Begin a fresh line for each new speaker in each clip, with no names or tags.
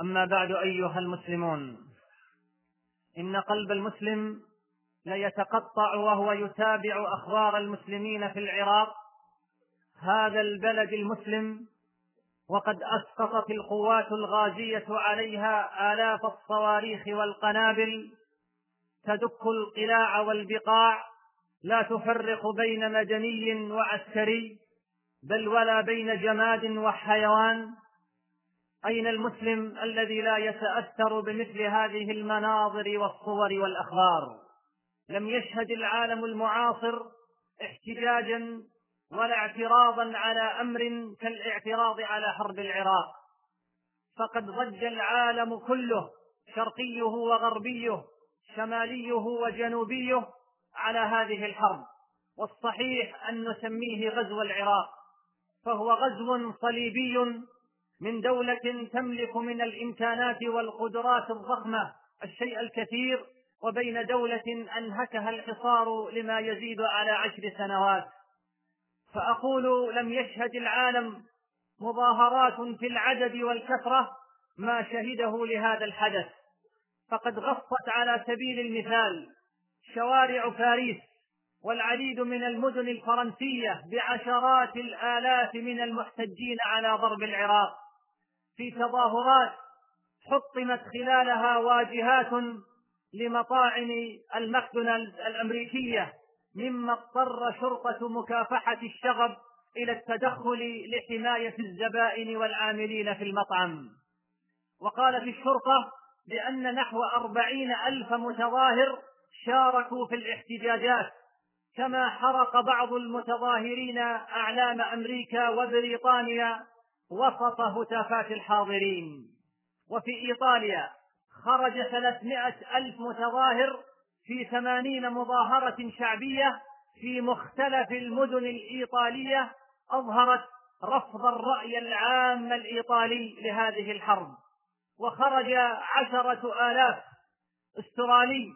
أما بعد أيها المسلمون إن قلب المسلم ليتقطع وهو يتابع أخبار المسلمين في العراق. هذا البلد المسلم وقد أسقطت القوات الغازية عليها آلاف الصواريخ والقنابل. تدك القلاع والبقاع لا تفرق بين مدني وعسكري بل ولا بين جماد وحيوان. أين المسلم الذي لا يتأثر بمثل هذه المناظر والصور والأخبار؟ لم يشهد العالم المعاصر احتجاجا ولا اعتراضا على أمر كالاعتراض على حرب العراق. فقد ضج العالم كله شرقيه وغربيه شماليه وجنوبيه على هذه الحرب. والصحيح أن نسميه غزو العراق فهو غزو صليبي من دولة تملك من الإمكانات والقدرات الضخمة الشيء الكثير وبين دولة أنهكها الحصار لما يزيد على عشر سنوات. فأقول لم يشهد العالم مظاهرات في العدد والكثرة ما شهده لهذا الحدث. فقد غصت على سبيل المثال شوارع باريس والعديد من المدن الفرنسية بعشرات الآلاف من المحتجين على ضرب العراق. في تظاهرات حطمت خلالها واجهات لمطاعم الماكدونالدز الأمريكية مما اضطر شرطة مكافحة الشغب إلى التدخل لحماية الزبائن والعاملين في المطعم. وقالت الشرطة بأن نحو أربعين ألف متظاهر شاركوا في الاحتجاجات كما حرق بعض المتظاهرين أعلام أمريكا وبريطانيا وسط هتافات الحاضرين. وفي إيطاليا خرج ثلاثمائة ألف متظاهر في ثمانين مظاهرة شعبية في مختلف المدن الإيطالية أظهرت رفض الرأي العام الإيطالي لهذه الحرب. وخرج عشرة آلاف أسترالي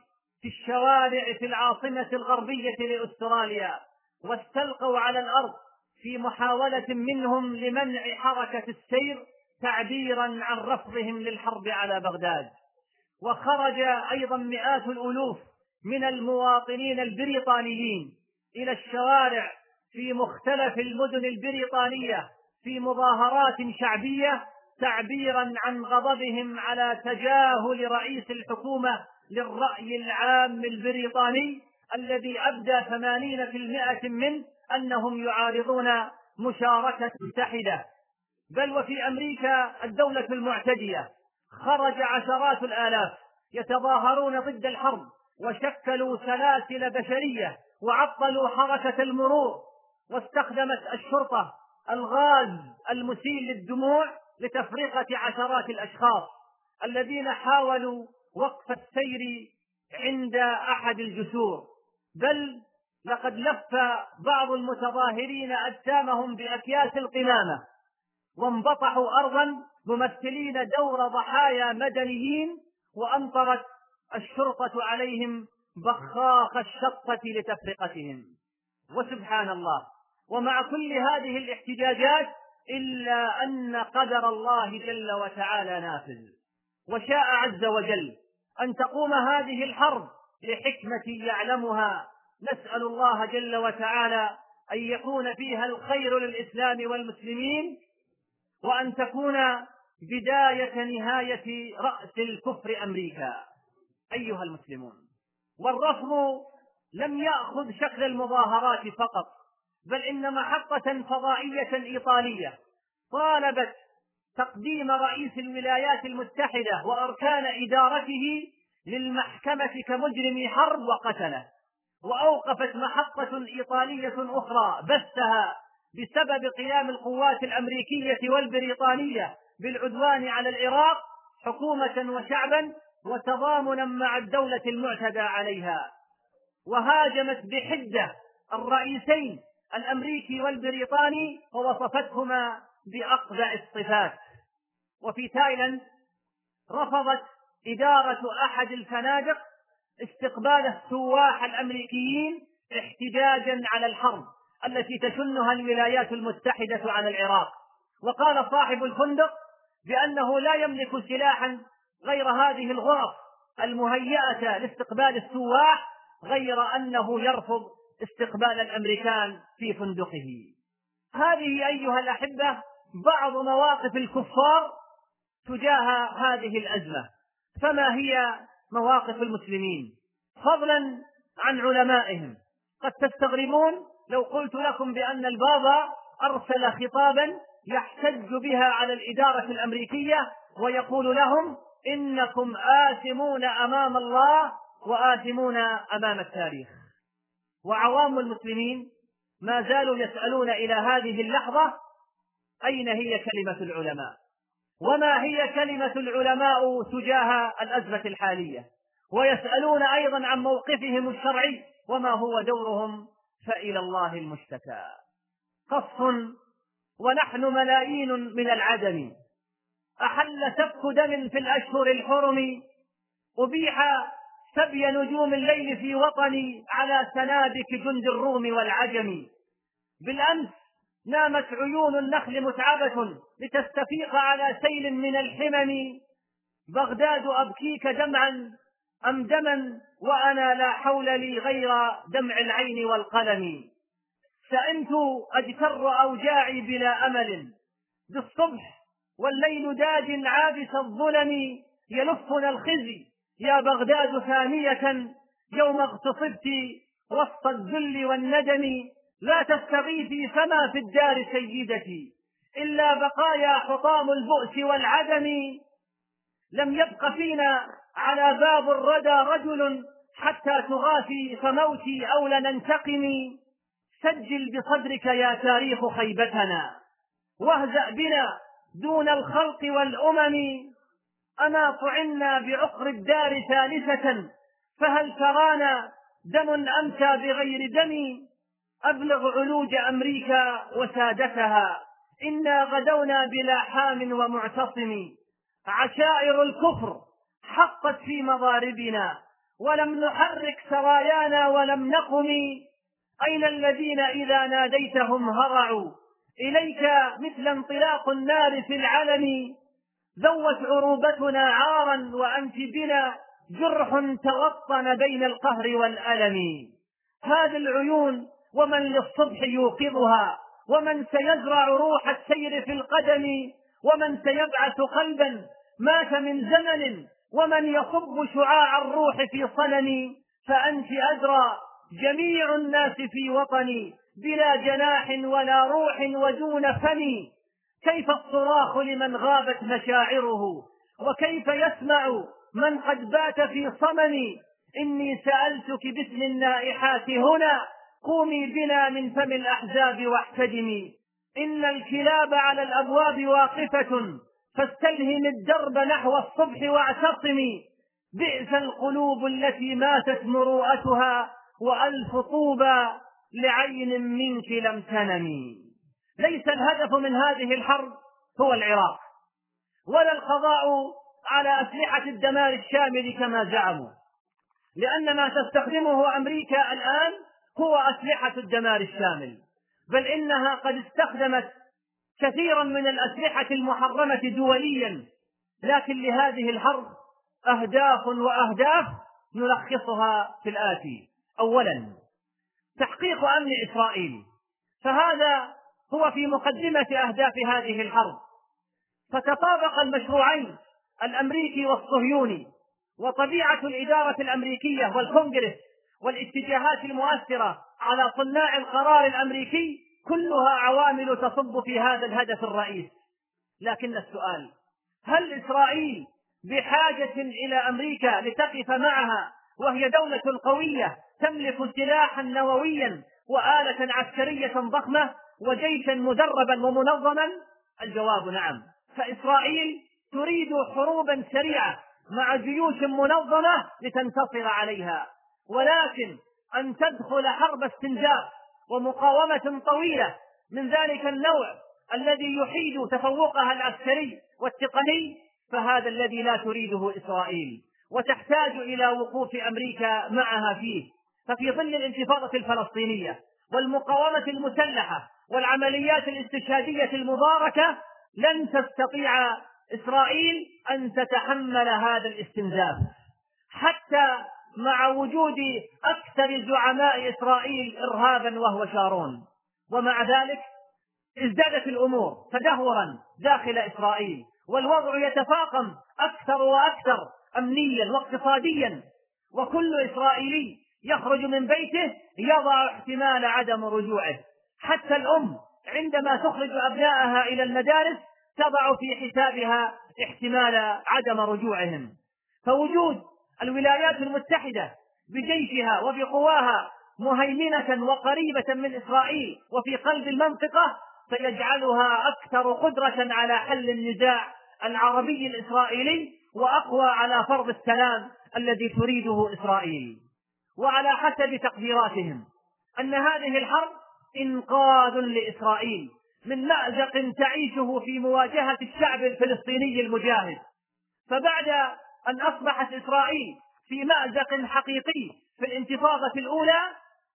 في الشوارع في العاصمة الغربية لأستراليا واستلقوا على الأرض في محاولة منهم لمنع حركة السير تعبيرا عن رفضهم للحرب على بغداد. وخرج أيضا مئات الألوف من المواطنين البريطانيين إلى الشوارع في مختلف المدن البريطانية في مظاهرات شعبية تعبيرا عن غضبهم على تجاهل رئيس الحكومة للرأي العام البريطاني الذي أبدى ثمانين في المئة منه أنهم يعارضون مشاركة متحدة. بل وفي أمريكا الدولة المعتدية خرج عشرات الآلاف يتظاهرون ضد الحرب وشكلوا سلاسل بشرية وعطلوا حركة المرور واستخدمت الشرطة الغاز المسيل للدموع لتفرقة عشرات الأشخاص الذين حاولوا وقف السير عند أحد الجسور. بل لقد لف بعض المتظاهرين أجسامهم بأكياس القمامة وانبطحوا أرضا ممثلين دور ضحايا مدنيين وأمطرت الشرطة عليهم بخاخ الشطة لتفرقتهم. وسبحان الله. ومع كل هذه الاحتجاجات إلا أن قدر الله جل وتعالى نافذ. وشاء عز وجل أن تقوم هذه الحرب لحكمة يعلمها نسأل الله جل وتعالى أن يكون فيها الخير للإسلام والمسلمين وأن تكون بداية نهاية رأس الكفر أمريكا. أيها المسلمون والرفض لم يأخذ شكل المظاهرات فقط بل إن محطة فضائية إيطالية. طالبت تقديم رئيس الولايات المتحدة وأركان إدارته للمحكمة كمجرم حرب وقتله. وأوقفت محطة إيطالية أخرى بثها بسبب قيام القوات الأمريكية والبريطانية بالعدوان على العراق حكومة وشعبا وتضامنا مع الدولة المعتدى عليها. وهاجمت بحدة الرئيسين الأمريكي والبريطاني ووصفتهما بأقبع الصفات. وفي تايلاند رفضت إدارة أحد الفنادق استقبال السواح الأمريكيين احتجاجا على الحرب التي تشنها الولايات المتحدة على العراق. وقال صاحب الفندق بأنه لا يملك سلاحا غير هذه الغرف المهيئة لاستقبال السواح غير أنه يرفض استقبال الأمريكان في فندقه. هذه أيها الأحبة بعض مواقف الكفار تجاه هذه الأزمة. فما هي مواقف المسلمين. فضلا عن علمائهم. قد تستغربون لو قلت لكم بأن البابا أرسل خطابا يحتج بها على الإدارة الأمريكية ويقول لهم إنكم آثمون أمام الله وآثمون أمام التاريخ. وعوام المسلمين ما زالوا يسألون إلى هذه اللحظة أين هي كلمة العلماء؟ وما هي كلمة العلماء تجاه الأزمة الحالية؟ ويسألون أيضا عن موقفهم الشرعي وما هو دورهم فإلى الله المشتكى. قص ونحن ملايين من العدم. أحل سفك دم في الأشهر الحرم. أبيح سبي نجوم الليل في وطني على سنابك جند الروم والعجم. بالأمس نامت عيون النخل متعبة لتستفيق على سيل من الحمم. بغداد أبكيك دمعا أم دما وأنا لا حول لي غير دمع العين والقلم. سئمت أجتر أوجاعي بلا أمل. بالصبح والليل داج عابس الظلم يلفنا الخزي. يا بغداد ثانية يوم اغتصبت وسط الذل والندم. لا تستغيثي فما في الدار سيدتي إلا بقايا حطام البؤس والعدم. لم يبق فينا على باب الردى رجل حتى تغاثي فموتي أو لننتقم. سجل بصدرك يا تاريخ خيبتنا واهزأ بنا دون الخلق والأمم. أما طعنا بعقر الدار ثالثة فهل ترانا دم أمسى بغير دم؟ أبلغ علوج أمريكا وسادتها. إنا غدونا بلا حام ومعتصم. عشائر الكفر حقت في مضاربنا. ولم نحرك سرايانا ولم نقم. أين الذين إذا ناديتهم هرعوا؟ إليك مثل انطلاق النار في العلم. ذوت عروبتنا عارا وأنت بنا. جرح تغطن بين القهر والألم. هذه العيون ومن للصبح يوقظها ومن سيزرع روح السير في القدم ومن سيبعث قلبا مات من زمن ومن يصب شعاع الروح في صنم فأنت أدرى جميع الناس في وطني بلا جناح ولا روح ودون فم. كيف الصراخ لمن غابت مشاعره؟ وكيف يسمع من قد بات في صمم؟ إني سألتك باسم النائحات هنا. قومي بنا من فم الأحزاب واحتدمي إن الكلاب على الأبواب واقفة. فاستلهم الدرب نحو الصبح واعتصمي. بئس القلوب التي ماتت مروءتها وألف طوبى لعين منك لم تنمي. ليس الهدف من هذه الحرب هو العراق ولا القضاء على أسلحة الدمار الشامل كما زعموا. لأن ما تستخدمه أمريكا الآن هو أسلحة الدمار الشامل بل إنها قد استخدمت كثيرا من الأسلحة المحرمة دوليا لكن لهذه الحرب أهداف وأهداف نلخصها في الآتي. أولا تحقيق أمن إسرائيل فهذا هو في مقدمة أهداف هذه الحرب. فتطابق المشروعين الأمريكي والصهيوني وطبيعة الإدارة الأمريكية والكونغرس والاتجاهات المؤثرة على صناع القرار الأمريكي كلها عوامل تصب في هذا الهدف الرئيس. لكن السؤال هل إسرائيل بحاجة إلى أمريكا لتقف معها وهي دولة قوية تملك سلاحا نوويا وآلة عسكرية ضخمة وجيشا مدربا ومنظما؟ الجواب نعم. فإسرائيل تريد حروبا سريعة مع جيوش منظمة لتنتصر عليها. ولكن أن تدخل حرب استنزاف ومقاومة طويلة من ذلك النوع الذي يحيد تفوقها العسكري والتقني فهذا الذي لا تريده إسرائيل وتحتاج إلى وقوف أمريكا معها فيه. ففي ظل الانتفاضة الفلسطينية والمقاومة المسلحة والعمليات الاستشهادية المباركة لن تستطيع إسرائيل أن تتحمل هذا الاستنزاف. حتى مع وجود أكثر زعماء إسرائيل إرهابا وهو شارون. ومع ذلك ازدادت الأمور تدهورا داخل إسرائيل والوضع يتفاقم أكثر وأكثر أمنيا واقتصاديا. وكل إسرائيلي يخرج من بيته يضع احتمال عدم رجوعه. حتى الأم عندما تخرج أبنائها إلى المدارس تضع في حسابها احتمال عدم رجوعهم. فوجود الولايات المتحدة بجيشها وبقواها مهيمنة وقريبة من إسرائيل وفي قلب المنطقة سيجعلها أكثر قدرة على حل النزاع العربي الإسرائيلي وأقوى على فرض السلام الذي تريده إسرائيل. وعلى حسب تقديراتهم أن هذه الحرب إنقاذ لإسرائيل من مأزق تعيشه في مواجهة الشعب الفلسطيني المجاهد. فبعد أن أصبحت إسرائيل في مأزق حقيقي في الانتفاضة الأولى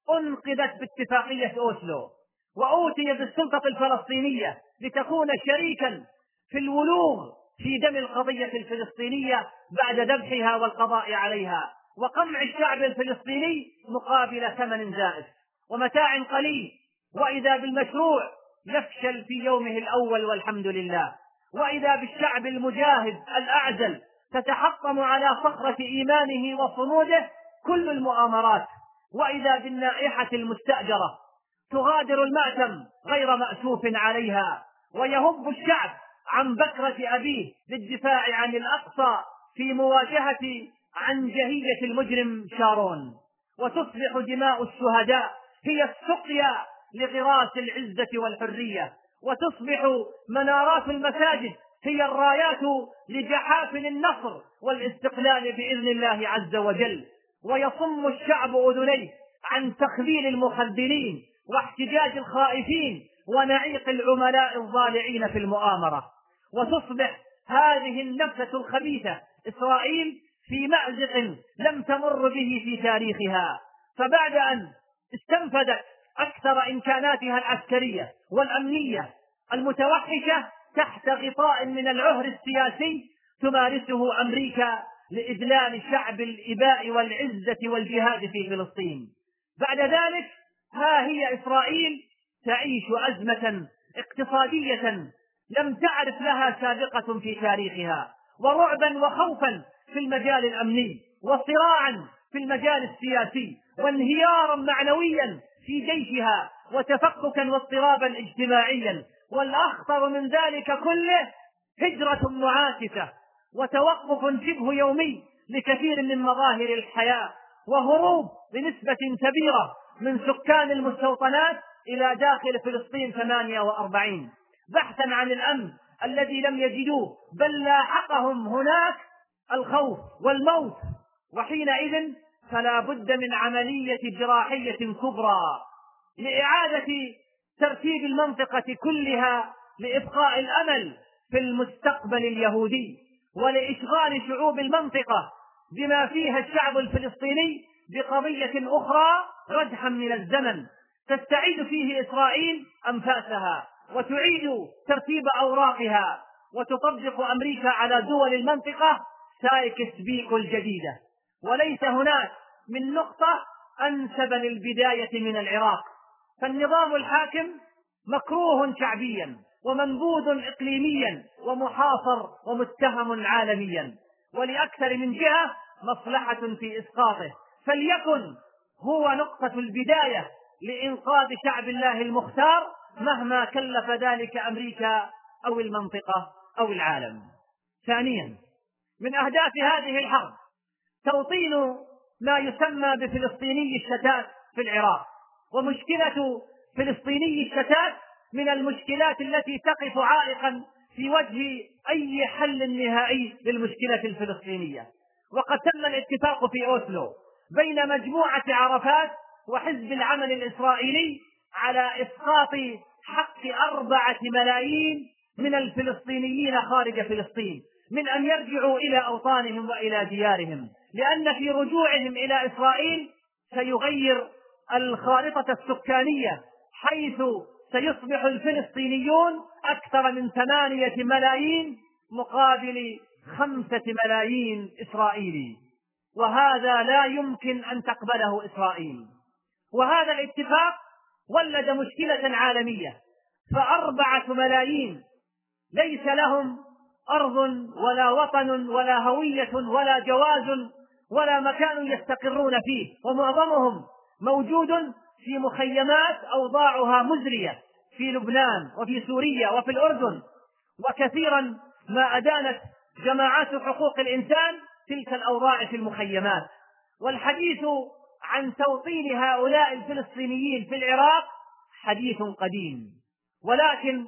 أنقذت باتفاقية أوسلو وأوتي بالسلطة الفلسطينية لتكون شريكا في الولوغ في دم القضية الفلسطينية بعد ذبحها والقضاء عليها وقمع الشعب الفلسطيني مقابل ثمن زائف ومتاع قليل وإذا بالمشروع يفشل في يومه الأول والحمد لله وإذا بالشعب المجاهد الأعزل تتحطم على صخرة إيمانه وصموده كل المؤامرات وإذا بالنائحة المستأجرة تغادر المأتم غير مأسوف عليها ويهب الشعب عن بكرة أبيه للدفاع عن الأقصى في مواجهة عنجهية المجرم شارون. وتصبح دماء الشهداء هي السقيا لغراس العزة والحرية وتصبح منارات المساجد هي الرايات لجحافل النصر والاستقلال بإذن الله عز وجل. ويصم الشعب أذنيه عن تخذيل المخذلين واحتجاج الخائفين ونعيق العملاء الضالعين في المؤامرة. وتصبح هذه النفسة الخبيثة إسرائيل في مأزق لم تمر به في تاريخها. فبعد أن استنفذت أكثر إمكاناتها العسكرية والأمنية المتوحشة تحت غطاء من العهر السياسي تمارسه أمريكا لإذلال شعب الإباء والعزة والجهاد في فلسطين. بعد ذلك ها هي إسرائيل تعيش أزمة اقتصادية لم تعرف لها سابقة في تاريخها ورعبا وخوفا في المجال الأمني وصراعا في المجال السياسي وانهيارا معنويا في جيشها وتفككا واضطرابا اجتماعيا. والأخطر من ذلك كله هجرة معاكسة وتوقف شبه يومي لكثير من مظاهر الحياة وهروب بنسبة كبيرة من سكان المستوطنات إلى داخل فلسطين 48 بحثا عن الأمن الذي لم يجدوه بل لاحقهم هناك الخوف والموت. وحينئذ فلا بد من عملية جراحية كبرى لإعادة ترتيب المنطقة كلها لإبقاء الأمل في المستقبل اليهودي ولإشغال شعوب المنطقة بما فيها الشعب الفلسطيني بقضية أخرى ردحا من الزمن. تستعيد فيه إسرائيل أنفاسها وتعيد ترتيب أوراقها وتطبق أمريكا على دول المنطقة سايكس بيكو الجديدة. وليس هناك من نقطة أنسب للبداية من العراق. فالنظام الحاكم مكروه شعبيا ومنبوذ اقليميا ومحاصر ومتهم عالميا. ولأكثر من جهة مصلحة في إسقاطه. فليكن هو نقطة البداية لإنقاذ شعب الله المختار مهما كلف ذلك أمريكا أو المنطقة أو العالم. ثانيا من أهداف هذه الحرب توطين ما يسمى بفلسطيني الشتات في العراق. ومشكلة فلسطيني الشتات من المشكلات التي تقف عائقا في وجه أي حل نهائي للمشكلة الفلسطينية. وقد تم الاتفاق في أوسلو بين مجموعة عرفات وحزب العمل الإسرائيلي على إسقاط حق أربعة ملايين من الفلسطينيين خارج فلسطين من أن يرجعوا إلى أوطانهم وإلى ديارهم لأن في رجوعهم إلى إسرائيل سيغير الخارطة السكانية حيث سيصبح الفلسطينيون أكثر من ثمانية ملايين مقابل خمسة ملايين إسرائيلي. وهذا لا يمكن أن تقبله إسرائيل. وهذا الاتفاق ولد مشكلة عالمية. فأربعة ملايين ليس لهم أرض ولا وطن ولا هوية ولا جواز ولا مكان يستقرون فيه ومعظمهم موجود في مخيمات أوضاعها مزرية في لبنان وفي سوريا وفي الأردن وكثيرا ما أدانت جماعات حقوق الإنسان تلك الأوضاع في المخيمات. والحديث عن توطين هؤلاء الفلسطينيين في العراق حديث قديم. ولكن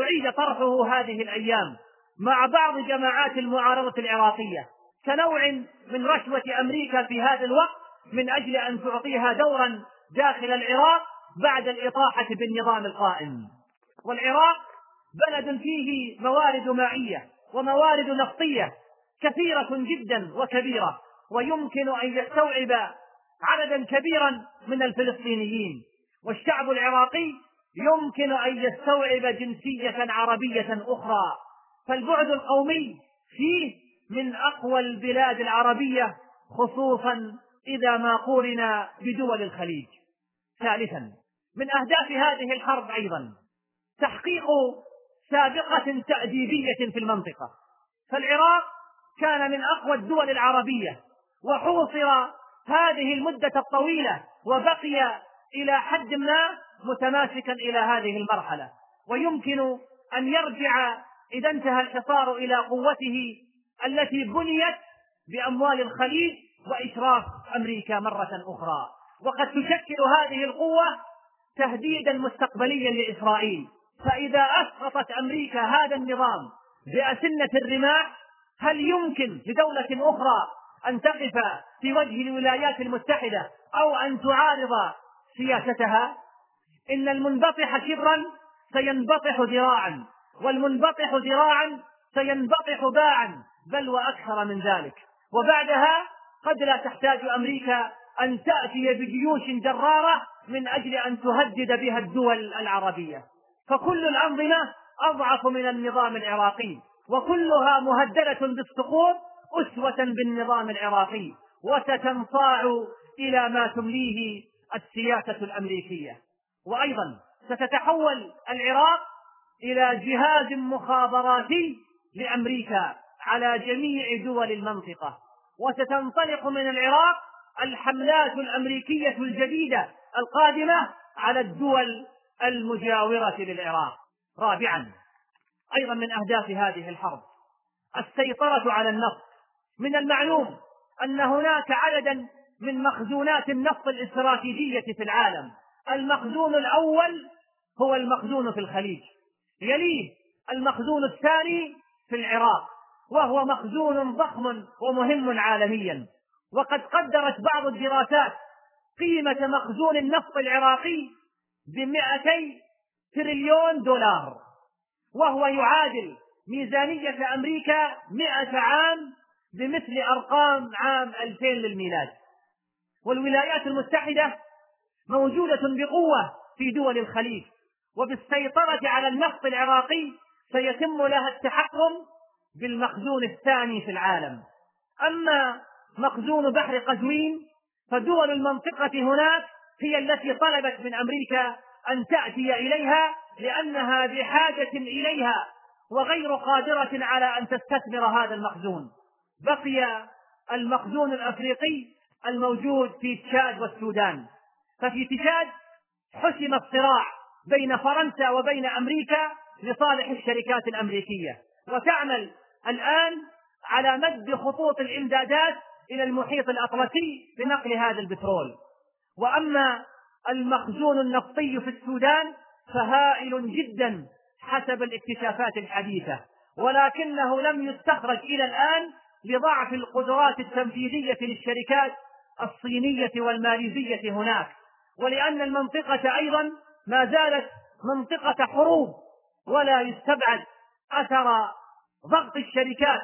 أعيد طرحه هذه الأيام مع بعض جماعات المعارضة العراقية. كنوع من رشوة أمريكا في هذا الوقت من أجل أن تعطيها دورا داخل العراق بعد الإطاحة بالنظام القائم. والعراق بلد فيه موارد مائية وموارد نفطية كثيرة جدا وكبيرة ويمكن أن يستوعب عددا كبيرا من الفلسطينيين. والشعب العراقي يمكن أن يستوعب جنسية عربية أخرى. فالبعد القومي فيه من أقوى البلاد العربية خصوصا إذا ما قورن بدول الخليج. ثالثا من أهداف هذه الحرب أيضا تحقيق سابقة تأديبية في المنطقة. فالعراق كان من أقوى الدول العربية وحوصر هذه المدة الطويلة وبقي إلى حد ما متماسكا إلى هذه المرحلة. ويمكن أن يرجع إذا انتهى الحصار إلى قوته التي بنيت بأموال الخليج وإشراف أمريكا مرة أخرى. وقد تشكل هذه القوة تهديدا مستقبليا لإسرائيل. فإذا أسقطت أمريكا هذا النظام بأسنة الرماح هل يمكن لدولة أخرى أن تقف في وجه الولايات المتحدة أو أن تعارض سياستها؟ إن المنبطح شبرا سينبطح ذراعا والمنبطح ذراعا سينبطح باعا بل وأكثر من ذلك. وبعدها قد لا تحتاج أمريكا أن تأتي بجيوش جرارة من أجل أن تهدد بها الدول العربية. فكل الأنظمة أضعف من النظام العراقي وكلها مهددة بالسقوط أسوة بالنظام العراقي وستنصاع إلى ما تمليه السياسة الأمريكية. وأيضا ستتحول العراق إلى جهاز مخابراتي لأمريكا على جميع دول المنطقة. وستنطلق من العراق الحملات الأمريكية الجديدة القادمة على الدول المجاورة للعراق. رابعا أيضا من أهداف هذه الحرب السيطرة على النفط. من المعلوم أن هناك عددا من مخزونات النفط الاستراتيجية في العالم. المخزون الأول هو المخزون في الخليج. يليه المخزون الثاني في العراق. وهو مخزون ضخم ومهم عالميا. وقد قدرت بعض الدراسات قيمة مخزون النفط العراقي بمئتي تريليون دولار وهو يعادل ميزانية أمريكا مئة عام بمثل أرقام عام 2000 للميلاد. والولايات المتحدة موجودة بقوة في دول الخليج وبالسيطرة على النفط العراقي سيتم لها التحكم بالمخزون الثاني في العالم. أما مخزون بحر قزوين فدول المنطقة هناك هي التي طلبت من أمريكا أن تأتي إليها لأنها بحاجة إليها وغير قادرة على أن تستثمر هذا المخزون. بقي المخزون الأفريقي الموجود في تشاد والسودان. ففي تشاد حسم الصراع بين فرنسا وبين أمريكا لصالح الشركات الأمريكية. وتعمل الآن على مد خطوط الإمدادات إلى المحيط الأطلسي لنقل هذا البترول. وأما المخزون النفطي في السودان فهائل جدا حسب الاكتشافات الحديثة ولكنه لم يستخرج إلى الآن لضعف القدرات التنفيذية للشركات الصينية والماليزية هناك. ولأن المنطقة أيضا ما زالت منطقة حروب ولا يستبعد أثر ضغط الشركات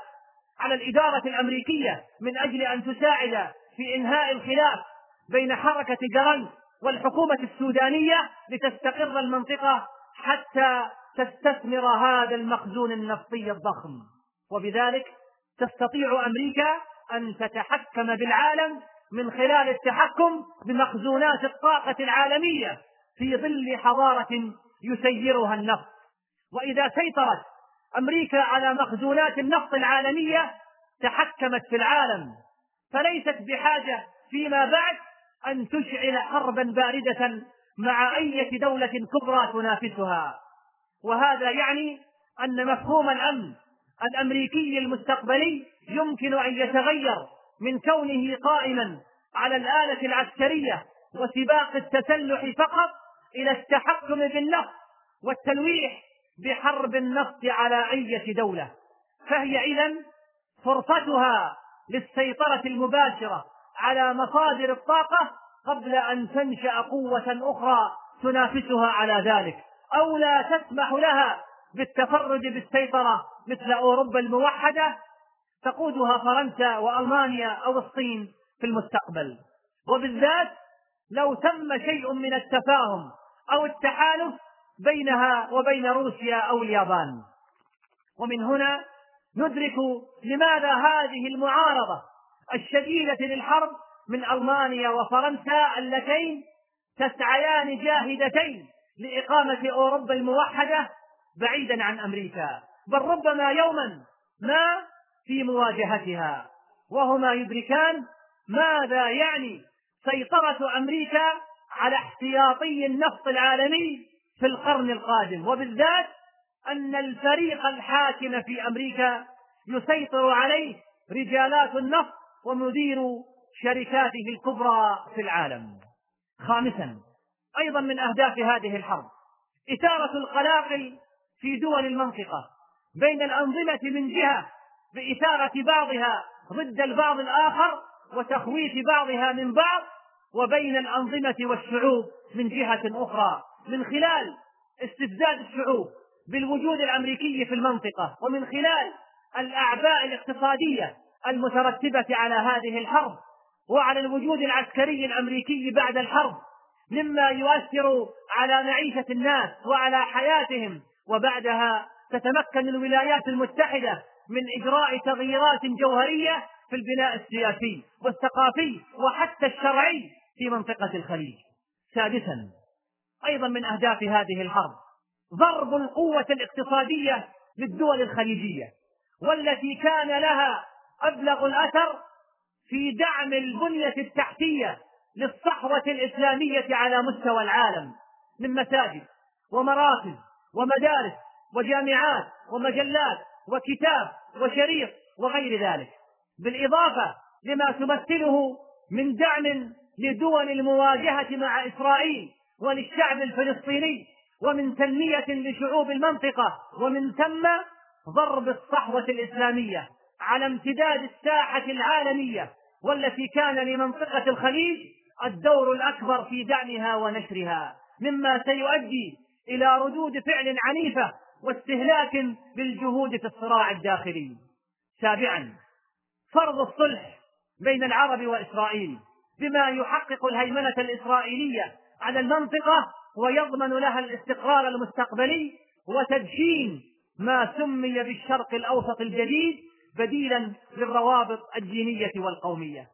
على الإدارة الأمريكية من أجل أن تساعد في إنهاء الخلاف بين حركة جرنت والحكومة السودانية لتستقر المنطقة حتى تستثمر هذا المخزون النفطي الضخم. وبذلك تستطيع أمريكا أن تتحكم بالعالم من خلال التحكم بمخزونات الطاقة العالمية في ظل حضارة يسيرها النفط. وإذا سيطرت أمريكا على مخزونات النفط العالمية تحكمت في العالم فليست بحاجة فيما بعد أن تشعل حربا باردة مع أية دولة كبرى تنافسها. وهذا يعني أن مفهوم الأمن الأمريكي المستقبلي يمكن أن يتغير من كونه قائما على الآلة العسكرية وسباق التسلح فقط إلى التحكم بالنفط والتلويح بحرب النفط على أية دولة. فهي إذا فرصتها للسيطرة المباشرة على مصادر الطاقة قبل أن تنشأ قوة أخرى تنافسها على ذلك أو لا تسمح لها بالتفرد بالسيطرة مثل أوروبا الموحدة تقودها فرنسا وألمانيا أو الصين في المستقبل. وبالذات لو تم شيء من التفاهم أو التحالف بينها وبين روسيا أو اليابان. ومن هنا ندرك لماذا هذه المعارضة الشديدة للحرب من ألمانيا وفرنسا اللتين تسعيان جاهدتين لإقامة أوروبا الموحدة بعيدا عن أمريكا. بل ربما يوما ما في مواجهتها. وهما يدركان ماذا يعني سيطرة أمريكا على احتياطي النفط العالمي في القرن القادم. وبالذات أن الفريق الحاكم في أمريكا يسيطر عليه رجالات النفط ومدير شركاته الكبرى في العالم. خامسا أيضا من أهداف هذه الحرب إثارة القلاقل في دول المنطقة بين الأنظمة من جهة بإثارة بعضها ضد البعض الآخر وتخويف بعضها من بعض وبين الأنظمة والشعوب من جهة أخرى. من خلال استفزاز الشعوب بالوجود الأمريكي في المنطقة ومن خلال الأعباء الاقتصادية المترتبة على هذه الحرب وعلى الوجود العسكري الأمريكي بعد الحرب مما يؤثر على معيشة الناس وعلى حياتهم وبعدها تتمكن الولايات المتحدة من إجراء تغييرات جوهرية في البناء السياسي والثقافي وحتى الشرعي في منطقة الخليج. سادسا أيضا من أهداف هذه الحرب. ضرب القوة الاقتصادية للدول الخليجية والتي كان لها أبلغ الأثر في دعم البنية التحتية للصحوة الإسلامية على مستوى العالم من مساجد ومراكز ومدارس وجامعات ومجلات وكتاب وشريط وغير ذلك. بالإضافة لما تمثله من دعم لدول المواجهة مع إسرائيل وللشعب الفلسطيني ومن تنمية لشعوب المنطقة ومن ثم ضرب الصحوة الإسلامية على امتداد الساحة العالمية والتي كان لمنطقة الخليج الدور الأكبر في دعمها ونشرها مما سيؤدي إلى ردود فعل عنيفة واستهلاك بالجهود في الصراع الداخلي. سابعا فرض الصلح بين العرب وإسرائيل بما يحقق الهيمنة الإسرائيلية على المنطقة ويضمن لها الاستقرار المستقبلي وتدشين ما سمي بالشرق الأوسط الجديد بديلا للروابط الدينية والقومية.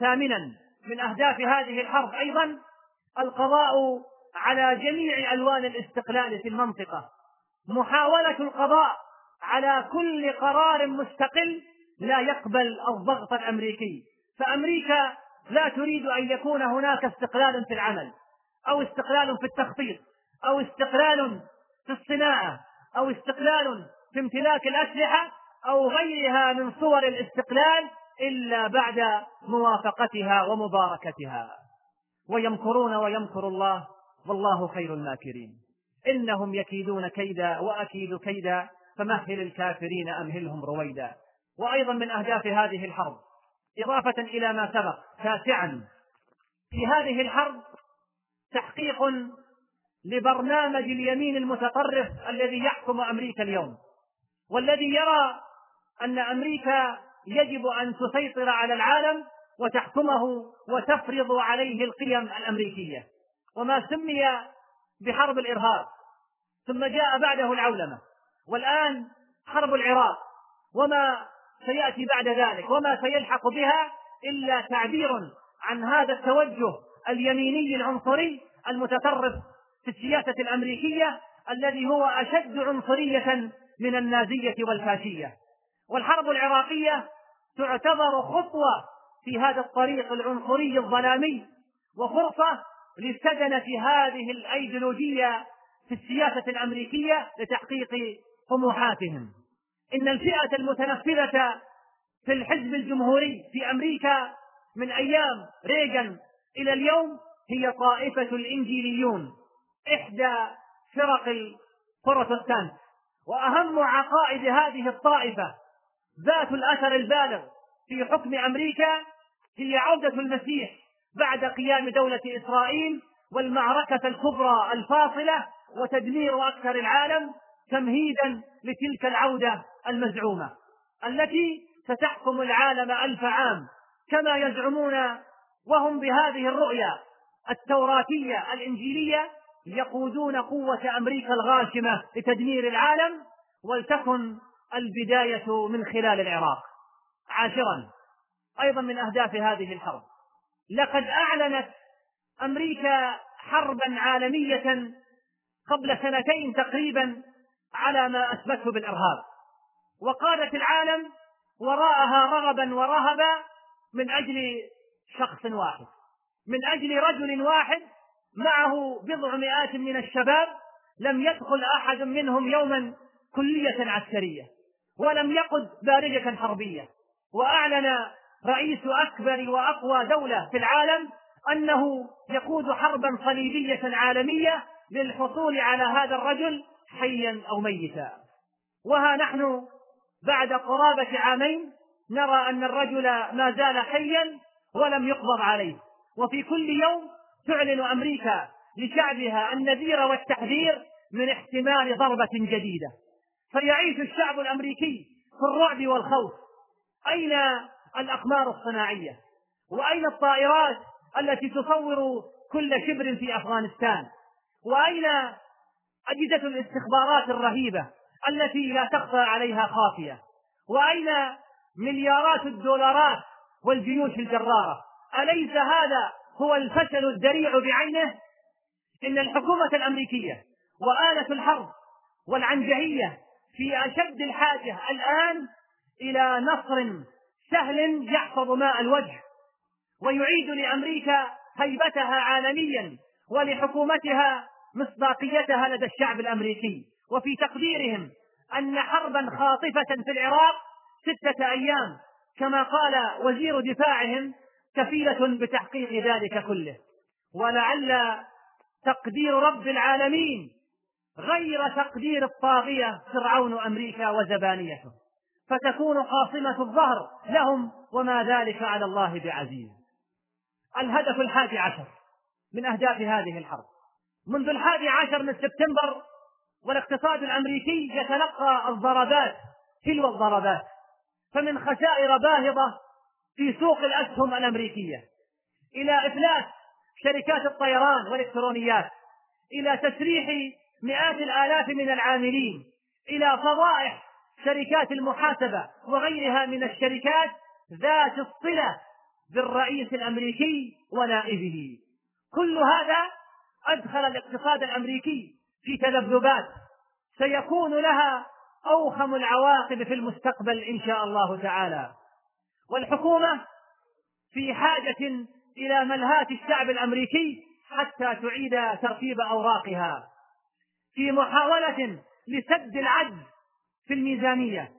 ثامنا من أهداف هذه الحرب أيضا القضاء على جميع ألوان الاستقلال في المنطقة. محاولة القضاء على كل قرار مستقل لا يقبل الضغط الأمريكي. فأمريكا لا تريد أن يكون هناك استقلال في العمل. أو استقلال في التخطيط أو استقلال في الصناعة أو استقلال في امتلاك الأسلحة أو غيرها من صور الاستقلال إلا بعد موافقتها ومباركتها. ويمكرون ويمكر الله والله خير الماكرين. إنهم يكيدون كيدا وأكيد كيدا فمهل الكافرين أمهلهم رويدا. وأيضا من أهداف هذه الحرب إضافة إلى ما سبق تاسعا. في هذه الحرب تحقيق لبرنامج اليمين المتطرف الذي يحكم أمريكا اليوم. والذي يرى أن أمريكا يجب أن تسيطر على العالم وتحكمه وتفرض عليه القيم الأمريكية. وما سمي بحرب الإرهاب ثم جاء بعده العولمة. والآن حرب العراق وما سيأتي بعد ذلك وما سيلحق بها إلا تعبير عن هذا التوجه اليميني العنصري المتطرف في السياسة الأمريكية الذي هو أشد عنصرية من النازية والفاشية. والحرب العراقية تعتبر خطوة في هذا الطريق العنصري الظلامي وفرصة للسجنة هذه الأيديولوجية في السياسة الأمريكية لتحقيق طموحاتهم. إن الفئة المتنفذة في الحزب الجمهوري في أمريكا من أيام ريغان إلى اليوم هي طائفة الإنجيليون إحدى فرق البروتستانت وأهم عقائد هذه الطائفة ذات الأثر البالغ في حكم أمريكا هي عودة المسيح بعد قيام دولة إسرائيل والمعركة الكبرى الفاصلة وتدمير أكثر العالم تمهيدا لتلك العودة المزعومة التي ستحكم العالم ألف عام كما يزعمون وهم بهذه الرؤيا التوراتية الإنجيلية يقودون قوة أمريكا الغاشمة لتدمير العالم ولتكن البداية من خلال العراق. عاشرا. أيضا من أهداف هذه الحرب. لقد أعلنت أمريكا حربا عالمية قبل سنتين تقريبا على ما أثبته بالإرهاب. وقادت العالم وراءها رغبا ورهبا من أجل شخص واحد. من أجل رجل واحد معه بضع مئات من الشباب لم يدخل أحد منهم يوما كلية عسكرية ولم يقد بارجة حربية. وأعلن رئيس أكبر وأقوى دولة في العالم أنه يقود حربا صليبية عالمية للحصول على هذا الرجل حيا أو ميتا. وها نحن بعد قرابة عامين نرى أن الرجل ما زال حيا ولم يقبض عليه. وفي كل يوم تعلن أمريكا لشعبها النذير والتحذير من احتمال ضربة جديدة. فيعيش الشعب الأمريكي في الرعب والخوف. أين الأقمار الصناعية؟ وأين الطائرات التي تصور كل شبر في أفغانستان؟ وأين أجهزة الاستخبارات الرهيبة التي لا تخفى عليها خافية؟ وأين مليارات الدولارات والجيوش الجرارة. أليس هذا هو الفشل الذريع بعينه؟ إن الحكومة الأمريكية وآلة الحرب والعنجهية في أشد الحاجة الآن إلى نصر سهل يحفظ ماء الوجه ويعيد لأمريكا هيبتها عالميا ولحكومتها مصداقيتها لدى الشعب الأمريكي. وفي تقديرهم أن حربا خاطفة في العراق ستة أيام. كما قال وزير دفاعهم كفيلة بتحقيق ذلك كله. ولعل تقدير رب العالمين غير تقدير الطاغية فرعون أمريكا وزبانيته. فتكون قاصمه الظهر لهم وما ذلك على الله بعزيز. الهدف الحادي عشر من أهداف هذه الحرب. منذ الحادي عشر من سبتمبر والاقتصاد الأمريكي يتلقى الضربات تلو الضربات. فمن خسائر باهظة في سوق الأسهم الأمريكية إلى إفلاس شركات الطيران والإلكترونيات إلى تسريح مئات الآلاف من العاملين إلى فضائح شركات المحاسبة وغيرها من الشركات ذات الصلة بالرئيس الأمريكي ونائبه. كل هذا أدخل الاقتصاد الأمريكي في تذبذبات. سيكون لها أوخم العواقب في المستقبل إن شاء الله تعالى. والحكومة في حاجة إلى ملهاة الشعب الأمريكي حتى تعيد ترتيب أوراقها. في محاولة لسد العجز في الميزانية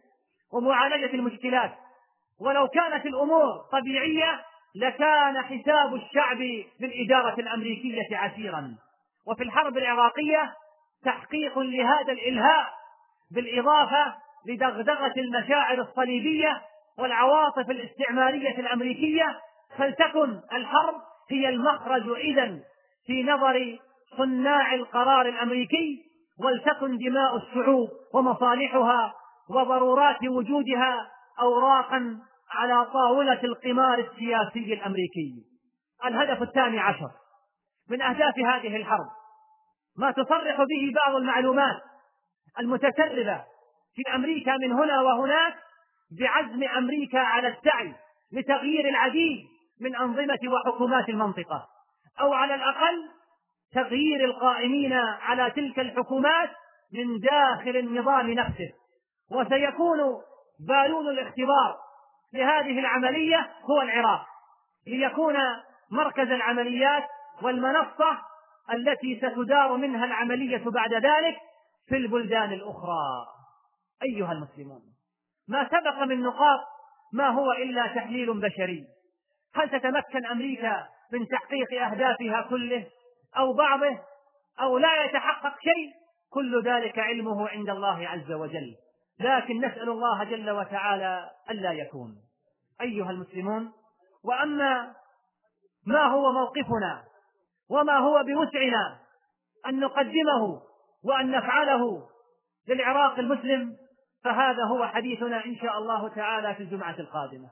ومعالجة المشكلات. ولو كانت الأمور طبيعية لكان حساب الشعب بالإدارة الأمريكية عسيرا. وفي الحرب العراقية تحقيق لهذا الإلهاء بالإضافة لدغدغة المشاعر الصليبية والعواطف الاستعمارية الأمريكية فلتكن الحرب هي المخرج إذا في نظر صناع القرار الأمريكي ولتكن دماء الشعوب ومصالحها وضرورات وجودها أوراقا على طاولة القمار السياسي الأمريكي. الهدف الثاني عشر. من أهداف هذه الحرب ما تصرح به بعض المعلومات المتسربة في أمريكا من هنا وهناك بعزم أمريكا على السعي لتغيير العديد من أنظمة وحكومات المنطقة أو على الأقل تغيير القائمين على تلك الحكومات من داخل النظام نفسه. وسيكون بالون الاختبار لهذه العملية هو العراق ليكون مركز العمليات والمنصة التي ستدار منها العملية بعد ذلك في البلدان الأخرى. أيها المسلمون ما سبق من نقاط ما هو إلا تحليل بشري. هل تتمكن أمريكا من تحقيق أهدافها كله أو بعضه؟ أو لا يتحقق شيء؟ كل ذلك علمه عند الله عز وجل. لكن نسأل الله جل وتعالى ألا يكون. أيها المسلمون وأما ما هو موقفنا وما هو بوسعنا أن نقدمه وأن نفعله للعراق المسلم فهذا هو حديثنا إن شاء الله تعالى في الجمعة القادمة.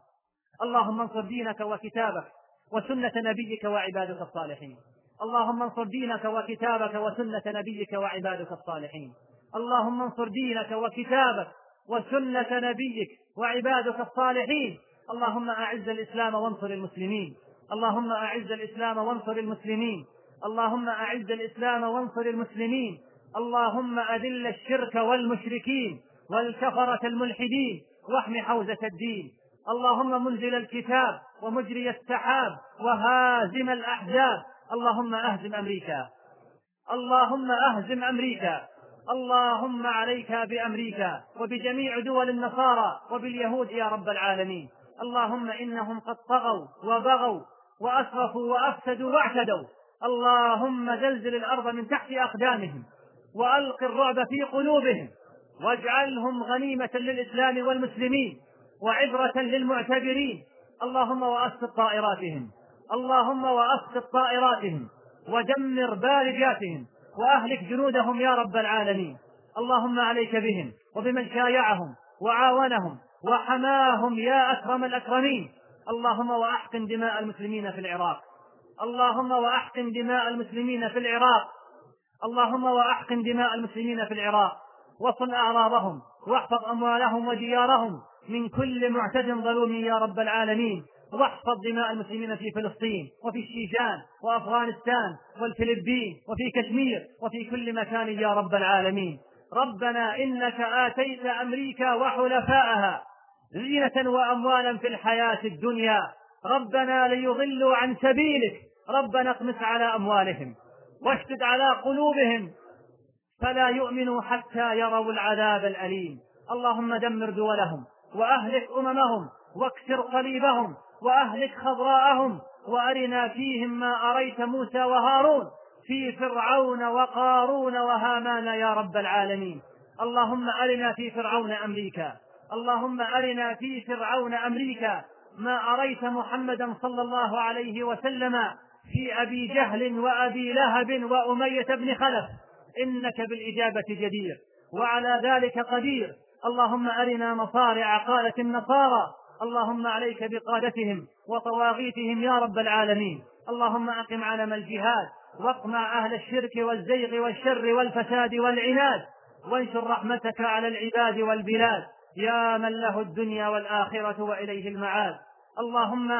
اللهم انصر دينك وكتابك وسنة نبيك وعبادك الصالحين. اللهم انصر دينك وكتابك وسنة نبيك وعبادك الصالحين. اللهم انصر دينك وكتابك وسنة نبيك وعبادك الصالحين. اللهم أعز الإسلام وانصر المسلمين. اللهم أعز الإسلام وانصر المسلمين. اللهم أعز الإسلام وانصر المسلمين. اللهم أذل الشرك والمشركين والكفرة الملحدين واحم حوزة الدين. اللهم منزل الكتاب ومجري السحاب وهازم الأحزاب. اللهم أهزم أمريكا. اللهم أهزم أمريكا. اللهم عليك بأمريكا وبجميع دول النصارى وباليهود يا رب العالمين. اللهم إنهم قد طغوا وبغوا وأسرفوا وأفسدوا واعتدوا. اللهم زلزل الأرض من تحت أقدامهم. وألق الرعب في قلوبهم. واجعلهم غنيمة للإسلام والمسلمين وعبرة للمعتبرين. اللهم وأسقط طائراتهم. اللهم وأسقط طائراتهم. ودمر بارجاتهم. وأهلك جنودهم يا رب العالمين. اللهم عليك بهم وبمن شايعهم وعاونهم وحماهم يا أكرم الأكرمين. اللهم وأحقن دماء المسلمين في العراق. اللهم وأحقن دماء المسلمين في العراق. اللهم وأحقن دماء المسلمين في العراق وصل أعراضهم واحفظ أموالهم وديارهم من كل معتد ظلوم يا رب العالمين. واحفظ دماء المسلمين في فلسطين وفي الشيشان وأفغانستان والفلبين وفي كشمير وفي كل مكان يا رب العالمين. ربنا إنك آتيت أمريكا وحلفاءها زينة وأموالا في الحياة الدنيا. ربنا ليضلوا عن سبيلك. ربنا اطمس على أموالهم. واشدد على قلوبهم فلا يؤمنوا حتى يروا العذاب الأليم. اللهم دمر دولهم وأهلك أممهم واكسر قليبهم وأهلك خضراءهم وأرنا فيهم ما أريت موسى وهارون في فرعون وقارون وهامان يا رب العالمين. اللهم أرنا في فرعون أمريكا اللهم أرنا في فرعون أمريكا ما أريت محمدا صلى الله عليه وسلم في أبي جهل وأبي لهب وأمية بن خلف. إنك بالإجابة جدير وعلى ذلك قدير. اللهم أرنا مصارع قاله النصارى. اللهم عليك بقادتهم وطواغيتهم يا رب العالمين. اللهم أقم علم الجهاد واقمع أهل الشرك والزيغ والشر والفساد والعناد. وانشر رحمتك على العباد والبلاد. يا من له الدنيا والآخرة وإليه المعاد. اللهم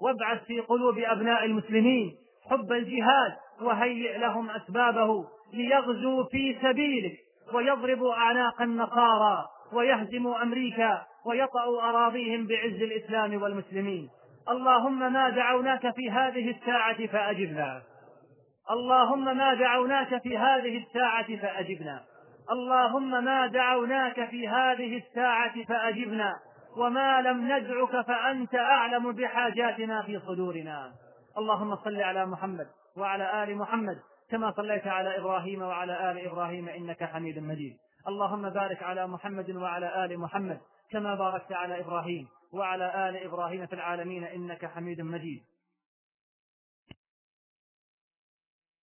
وابعث في قلوب أبناء المسلمين حب الجهاد وهيئ لهم أسبابه ليغزوا في سبيلك ويضربوا اعناق النصارى ويهزموا أمريكا ويطأوا أراضيهم بعز الإسلام والمسلمين. اللهم ما دعوناك في هذه الساعة فأجبنا. اللهم ما دعوناك في هذه الساعة فأجبنا. اللهم ما دعوناك في هذه الساعة فأجبنا. وما لم ندعك فأنت أعلم بحاجاتنا في صدورنا. اللهم صل على محمد وعلى آل محمد كما صليت على إبراهيم وعلى آل إبراهيم إنك حميد مجيد. اللهم بارك على محمد وعلى آل محمد كما باركت على إبراهيم وعلى آل إبراهيم في العالمين إنك حميد مجيد.